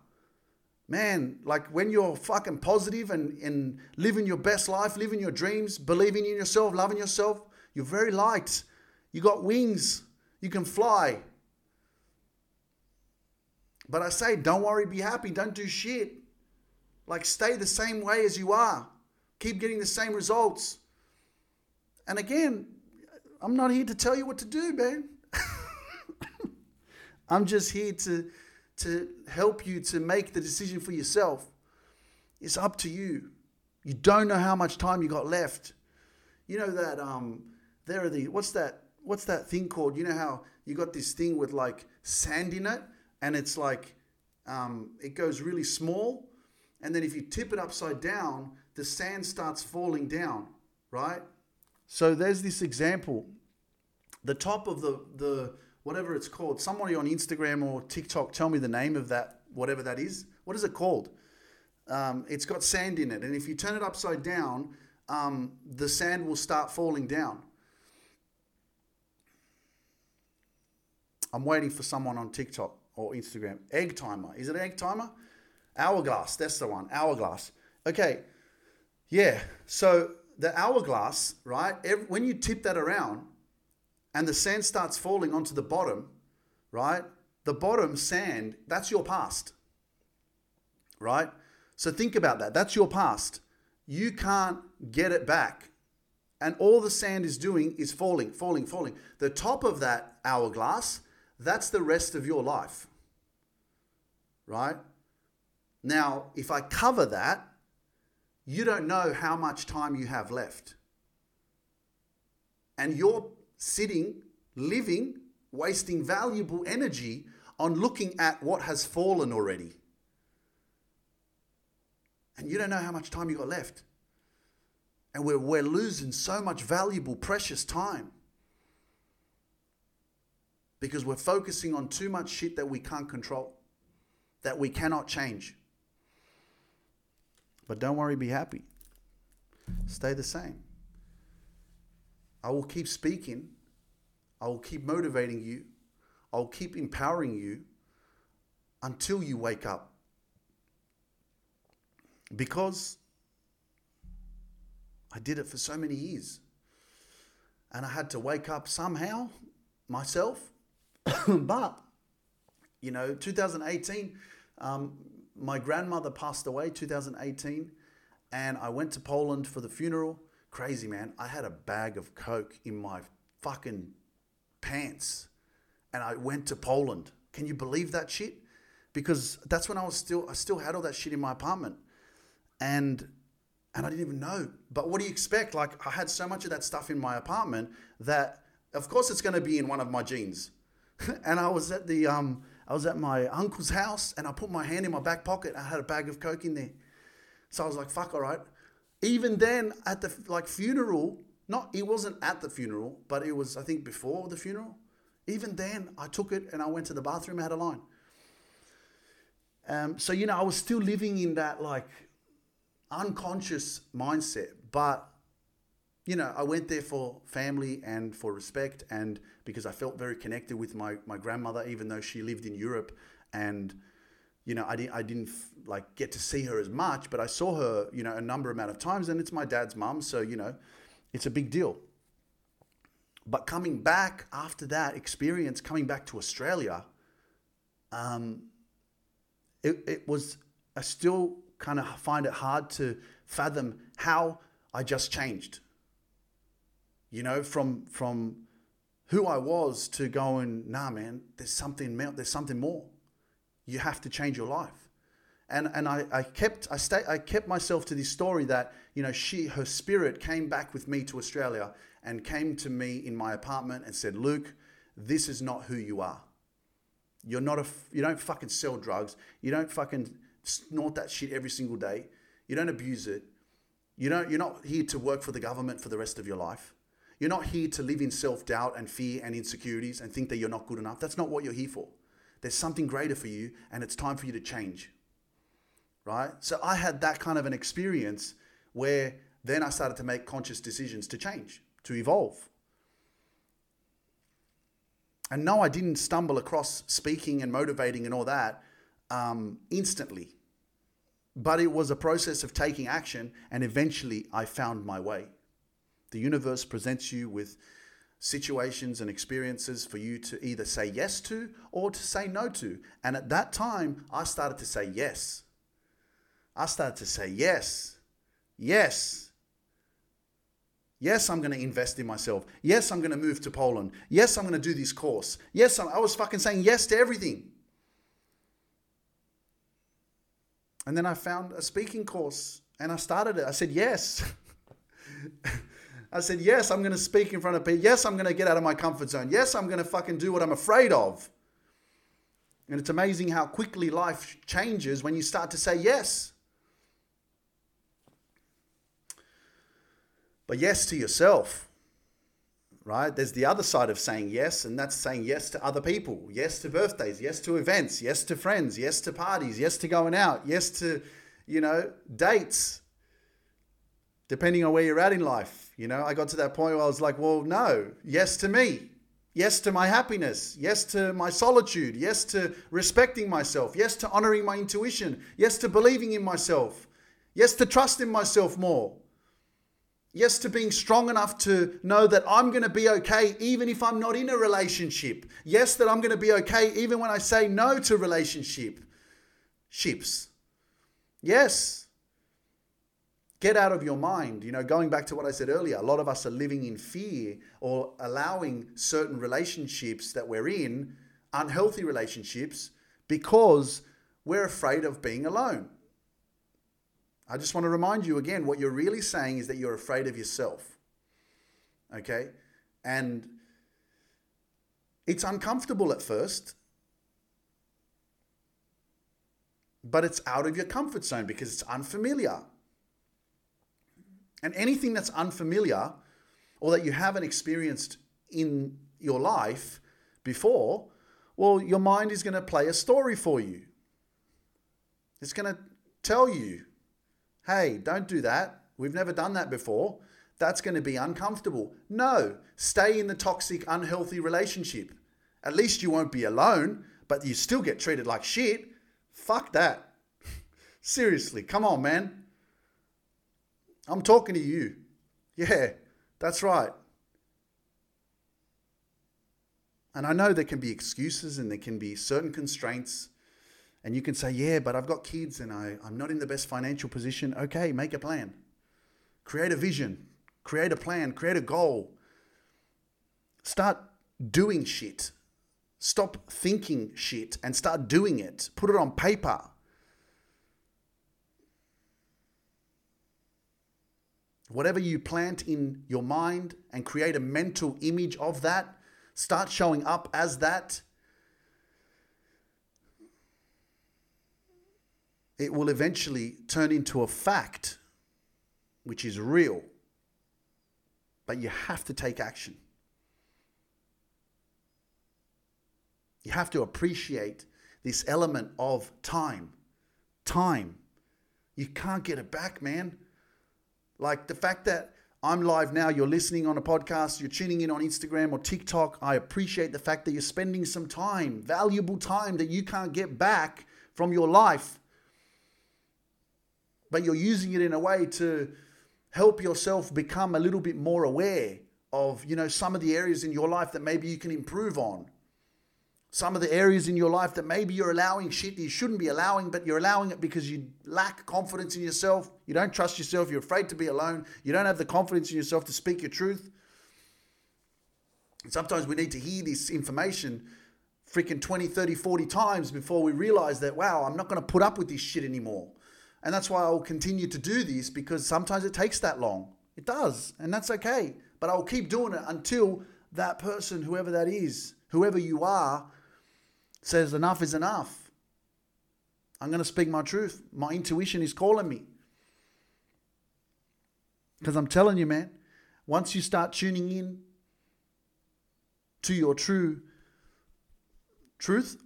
Man, like when you're fucking positive and, and living your best life, living your dreams, believing in yourself, loving yourself, you're very light. You got wings. You can fly. But I say, don't worry, be happy, don't do shit. Like, stay the same way as you are. Keep getting the same results. And again, I'm not here to tell you what to do, man. *laughs* I'm just here to, to help you to make the decision for yourself. It's up to you. You don't know how much time you got left. You know that um, there are the what's that what's that thing called? You know how you got this thing with like sand in it and it's like um, it goes really small, and then if you tip it upside down, the sand starts falling down, right? So there's this example. The top of the the whatever it's called. Somebody on Instagram or TikTok tell me the name of that whatever that is. What is it called? Um, it's got sand in it, and if you turn it upside down, um, the sand will start falling down. I'm waiting for someone on TikTok or Instagram. Egg timer. Is it egg timer? Hourglass. That's the one. Hourglass. Okay. Yeah. So the hourglass, right? Every, when you tip that around and the sand starts falling onto the bottom, right? The bottom sand, that's your past. Right? So think about that. That's your past. You can't get it back. And all the sand is doing is falling, falling, falling. The top of that hourglass that's the rest of your life. Right? Now, if I cover that, you don't know how much time you have left. And you're sitting, living, wasting valuable energy on looking at what has fallen already. And you don't know how much time you got left. And we're, we're losing so much valuable, precious time because we're focusing on too much shit that we can't control, that we cannot change. But don't worry, be happy. Stay the same. I will keep speaking. I will keep motivating you. I'll keep empowering you until you wake up. Because I did it for so many years. And I had to wake up somehow myself *coughs* but, you know, 2018, um, my grandmother passed away 2018 and I went to Poland for the funeral. Crazy, man. I had a bag of Coke in my fucking pants and I went to Poland. Can you believe that shit? Because that's when I was still, I still had all that shit in my apartment. And and I didn't even know. But what do you expect? Like I had so much of that stuff in my apartment that of course it's going to be in one of my jeans. *laughs* and I was at the um, I was at my uncle's house, and I put my hand in my back pocket. I had a bag of coke in there, so I was like, "Fuck, all right." Even then, at the like funeral, not it wasn't at the funeral, but it was I think before the funeral. Even then, I took it and I went to the bathroom. I had a line. Um, so you know, I was still living in that like unconscious mindset, but you know, I went there for family and for respect, and because I felt very connected with my, my grandmother, even though she lived in Europe, and you know, I didn't I didn't like get to see her as much, but I saw her, you know, a number amount of times, and it's my dad's mum, so you know, it's a big deal. But coming back after that experience, coming back to Australia, um, it, it was I still kind of find it hard to fathom how I just changed you know, from from who I was to going, nah, man, there's something there's something more. You have to change your life. And, and I, I kept I stay, I kept myself to this story that you know she her spirit came back with me to Australia and came to me in my apartment and said, Luke, this is not who you are. You're not a you don't fucking sell drugs. You don't fucking snort that shit every single day. You don't abuse it. You don't you're not here to work for the government for the rest of your life. You're not here to live in self-doubt and fear and insecurities and think that you're not good enough. That's not what you're here for. There's something greater for you and it's time for you to change right? So I had that kind of an experience where then I started to make conscious decisions to change, to evolve. And no, I didn't stumble across speaking and motivating and all that um, instantly. But it was a process of taking action, and eventually I found my way. The universe presents you with situations and experiences for you to either say yes to or to say no to. And at that time, I started to say yes. I started to say, yes, yes. Yes, I'm going to invest in myself. Yes, I'm going to move to Poland. Yes, I'm going to do this course. Yes, I'm, I was fucking saying yes to everything. And then I found a speaking course and I started it. I said, yes. *laughs* I said, yes, I'm going to speak in front of people. Yes, I'm going to get out of my comfort zone. Yes, I'm going to fucking do what I'm afraid of. And it's amazing how quickly life changes when you start to say yes. But yes to yourself, right? There's the other side of saying yes, and that's saying yes to other people, yes to birthdays, yes to events, yes to friends, yes to parties, yes to going out, yes to, you know, dates, depending on where you're at in life. You know, I got to that point where I was like, well, no, yes to me. Yes to my happiness. Yes to my solitude. Yes to respecting myself. Yes to honoring my intuition. Yes to believing in myself. Yes to trusting myself more. Yes, to being strong enough to know that I'm going to be okay even if I'm not in a relationship. Yes, that I'm going to be okay even when I say no to relationship. Ships. Yes. Get out of your mind. You know, going back to what I said earlier, a lot of us are living in fear or allowing certain relationships that we're in, unhealthy relationships, because we're afraid of being alone. I just want to remind you again what you're really saying is that you're afraid of yourself. Okay? And it's uncomfortable at first, but it's out of your comfort zone because it's unfamiliar. And anything that's unfamiliar or that you haven't experienced in your life before, well, your mind is going to play a story for you. It's going to tell you Hey, don't do that. We've never done that before. That's going to be uncomfortable. No, stay in the toxic, unhealthy relationship. At least you won't be alone, but you still get treated like shit. Fuck that. *laughs* Seriously, come on, man. I'm talking to you. Yeah, that's right. And I know there can be excuses and there can be certain constraints and you can say, yeah, but I've got kids and I, I'm not in the best financial position. Okay, make a plan. Create a vision. Create a plan. Create a goal. Start doing shit. Stop thinking shit and start doing it. Put it on paper. Whatever you plant in your mind and create a mental image of that, start showing up as that it will eventually turn into a fact which is real. But you have to take action. You have to appreciate this element of time. Time. You can't get it back, man. Like the fact that I'm live now, you're listening on a podcast, you're tuning in on Instagram or TikTok. I appreciate the fact that you're spending some time, valuable time that you can't get back from your life but you're using it in a way to help yourself become a little bit more aware of, you know, some of the areas in your life that maybe you can improve on. Some of the areas in your life that maybe you're allowing shit you shouldn't be allowing, but you're allowing it because you lack confidence in yourself. You don't trust yourself. You're afraid to be alone. You don't have the confidence in yourself to speak your truth. And sometimes we need to hear this information freaking 20, 30, 40 times before we realize that, wow, I'm not going to put up with this shit anymore. And that's why I'll continue to do this because sometimes it takes that long. It does. And that's okay. But I'll keep doing it until that person, whoever that is, whoever you are, says, enough is enough. I'm going to speak my truth. My intuition is calling me. Because I'm telling you, man, once you start tuning in to your true truth,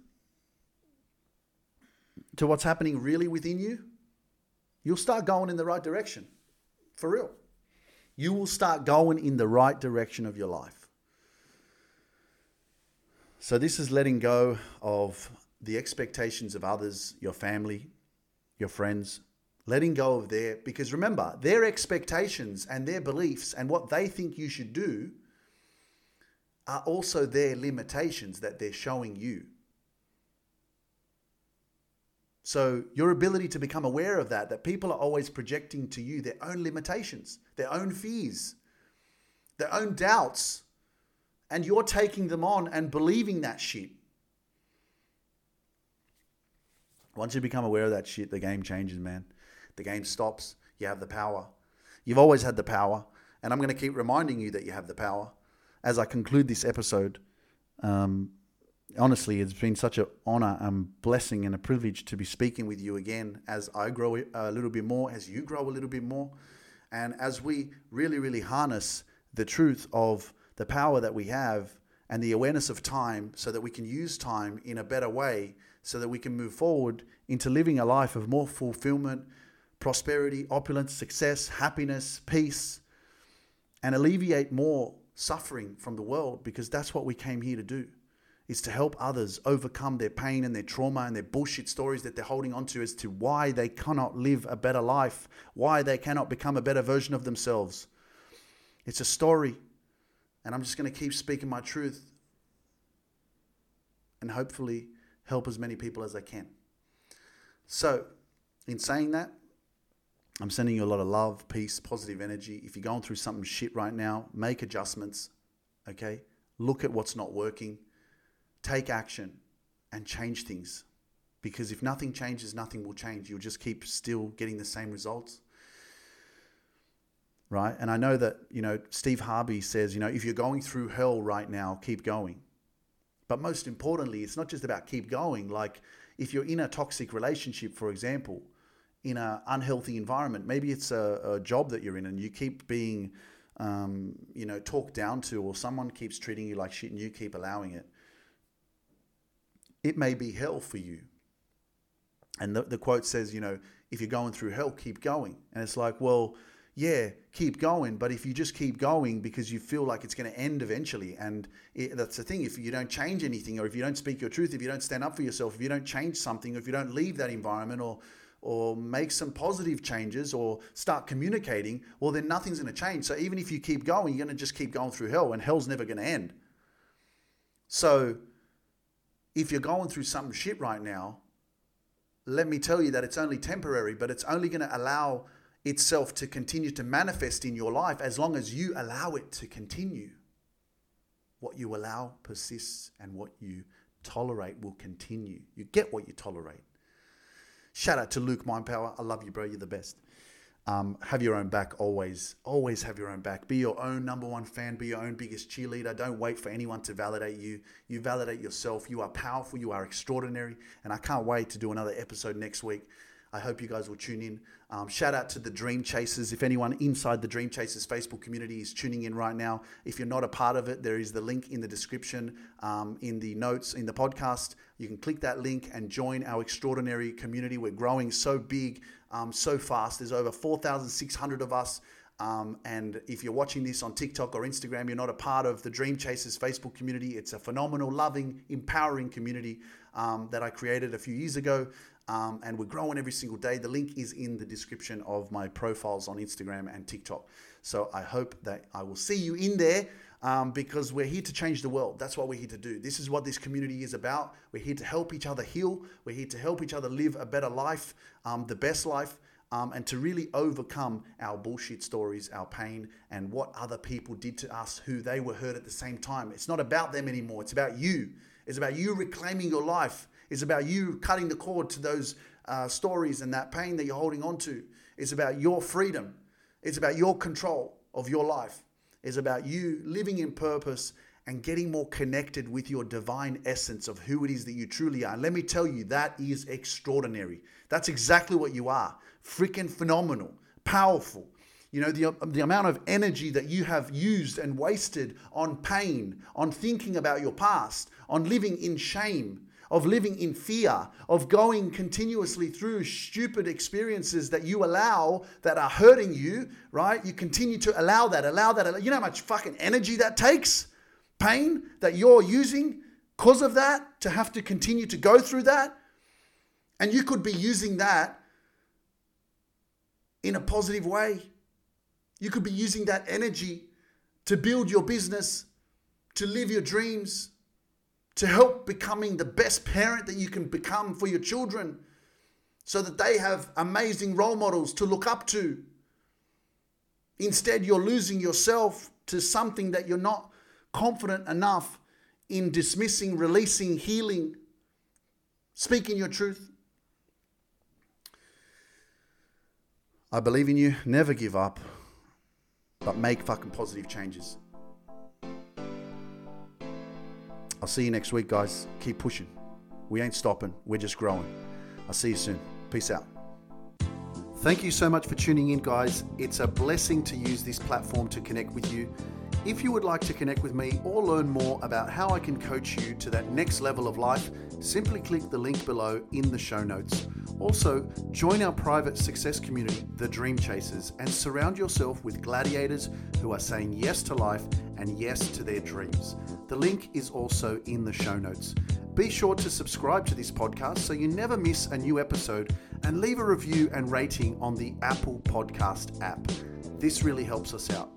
to what's happening really within you, you'll start going in the right direction. For real. You will start going in the right direction of your life. So, this is letting go of the expectations of others, your family, your friends, letting go of their, because remember, their expectations and their beliefs and what they think you should do are also their limitations that they're showing you. So, your ability to become aware of that, that people are always projecting to you their own limitations, their own fears, their own doubts, and you're taking them on and believing that shit. Once you become aware of that shit, the game changes, man. The game stops. You have the power. You've always had the power. And I'm going to keep reminding you that you have the power as I conclude this episode. Um, honestly, it's been such an honor and blessing and a privilege to be speaking with you again as I grow a little bit more, as you grow a little bit more, and as we really, really harness the truth of the power that we have and the awareness of time so that we can use time in a better way so that we can move forward into living a life of more fulfillment, prosperity, opulence, success, happiness, peace, and alleviate more suffering from the world because that's what we came here to do is to help others overcome their pain and their trauma and their bullshit stories that they're holding on to as to why they cannot live a better life, why they cannot become a better version of themselves. It's a story. And I'm just going to keep speaking my truth and hopefully help as many people as I can. So, in saying that, I'm sending you a lot of love, peace, positive energy. If you're going through something shit right now, make adjustments, okay? Look at what's not working take action and change things. Because if nothing changes, nothing will change. You'll just keep still getting the same results. Right? And I know that, you know, Steve Harvey says, you know, if you're going through hell right now, keep going. But most importantly, it's not just about keep going. Like if you're in a toxic relationship, for example, in an unhealthy environment, maybe it's a, a job that you're in and you keep being, um, you know, talked down to, or someone keeps treating you like shit and you keep allowing it it may be hell for you. And the, the quote says, you know, if you're going through hell, keep going. And it's like, well, yeah, keep going. But if you just keep going because you feel like it's going to end eventually, and it, that's the thing, if you don't change anything, or if you don't speak your truth, if you don't stand up for yourself, if you don't change something, if you don't leave that environment, or or make some positive changes, or start communicating, well, then nothing's going to change. So even if you keep going, you're going to just keep going through hell, and hell's never going to end. So if you're going through some shit right now, let me tell you that it's only temporary, but it's only going to allow itself to continue to manifest in your life as long as you allow it to continue. What you allow persists, and what you tolerate will continue. You get what you tolerate. Shout out to Luke Mindpower. I love you, bro. You're the best. Um, have your own back always. Always have your own back. Be your own number one fan. Be your own biggest cheerleader. Don't wait for anyone to validate you. You validate yourself. You are powerful. You are extraordinary. And I can't wait to do another episode next week. I hope you guys will tune in. Um, shout out to the Dream Chasers. If anyone inside the Dream Chasers Facebook community is tuning in right now, if you're not a part of it, there is the link in the description, um, in the notes, in the podcast. You can click that link and join our extraordinary community. We're growing so big um, so fast. There's over 4,600 of us. Um, and if you're watching this on TikTok or Instagram, you're not a part of the Dream Chasers Facebook community. It's a phenomenal, loving, empowering community um, that I created a few years ago. Um, and we're growing every single day. The link is in the description of my profiles on Instagram and TikTok. So I hope that I will see you in there um, because we're here to change the world. That's what we're here to do. This is what this community is about. We're here to help each other heal. We're here to help each other live a better life, um, the best life. Um, and to really overcome our bullshit stories, our pain, and what other people did to us who they were hurt at the same time. It's not about them anymore. It's about you. It's about you reclaiming your life. It's about you cutting the cord to those uh, stories and that pain that you're holding on to. It's about your freedom. It's about your control of your life. It's about you living in purpose and getting more connected with your divine essence of who it is that you truly are. And let me tell you, that is extraordinary. That's exactly what you are. Freaking phenomenal, powerful. You know, the, the amount of energy that you have used and wasted on pain, on thinking about your past, on living in shame, of living in fear, of going continuously through stupid experiences that you allow that are hurting you, right? You continue to allow that, allow that. You know how much fucking energy that takes? pain that you're using because of that to have to continue to go through that. And you could be using that in a positive way. You could be using that energy to build your business, to live your dreams, to help becoming the best parent that you can become for your children so that they have amazing role models to look up to. Instead, you're losing yourself to something that you're not confident enough in dismissing, releasing, healing, speaking your truth. I believe in you. Never give up, but make fucking positive changes. I'll see you next week, guys. Keep pushing. We ain't stopping, we're just growing. I'll see you soon. Peace out. Thank you so much for tuning in, guys. It's a blessing to use this platform to connect with you. If you would like to connect with me or learn more about how I can coach you to that next level of life, simply click the link below in the show notes. Also, join our private success community, The Dream Chasers, and surround yourself with gladiators who are saying yes to life and yes to their dreams. The link is also in the show notes. Be sure to subscribe to this podcast so you never miss a new episode and leave a review and rating on the Apple Podcast app. This really helps us out.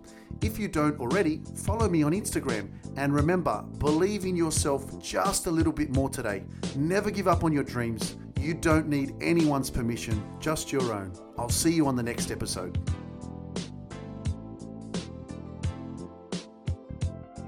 If you don't already, follow me on Instagram. And remember, believe in yourself just a little bit more today. Never give up on your dreams. You don't need anyone's permission, just your own. I'll see you on the next episode.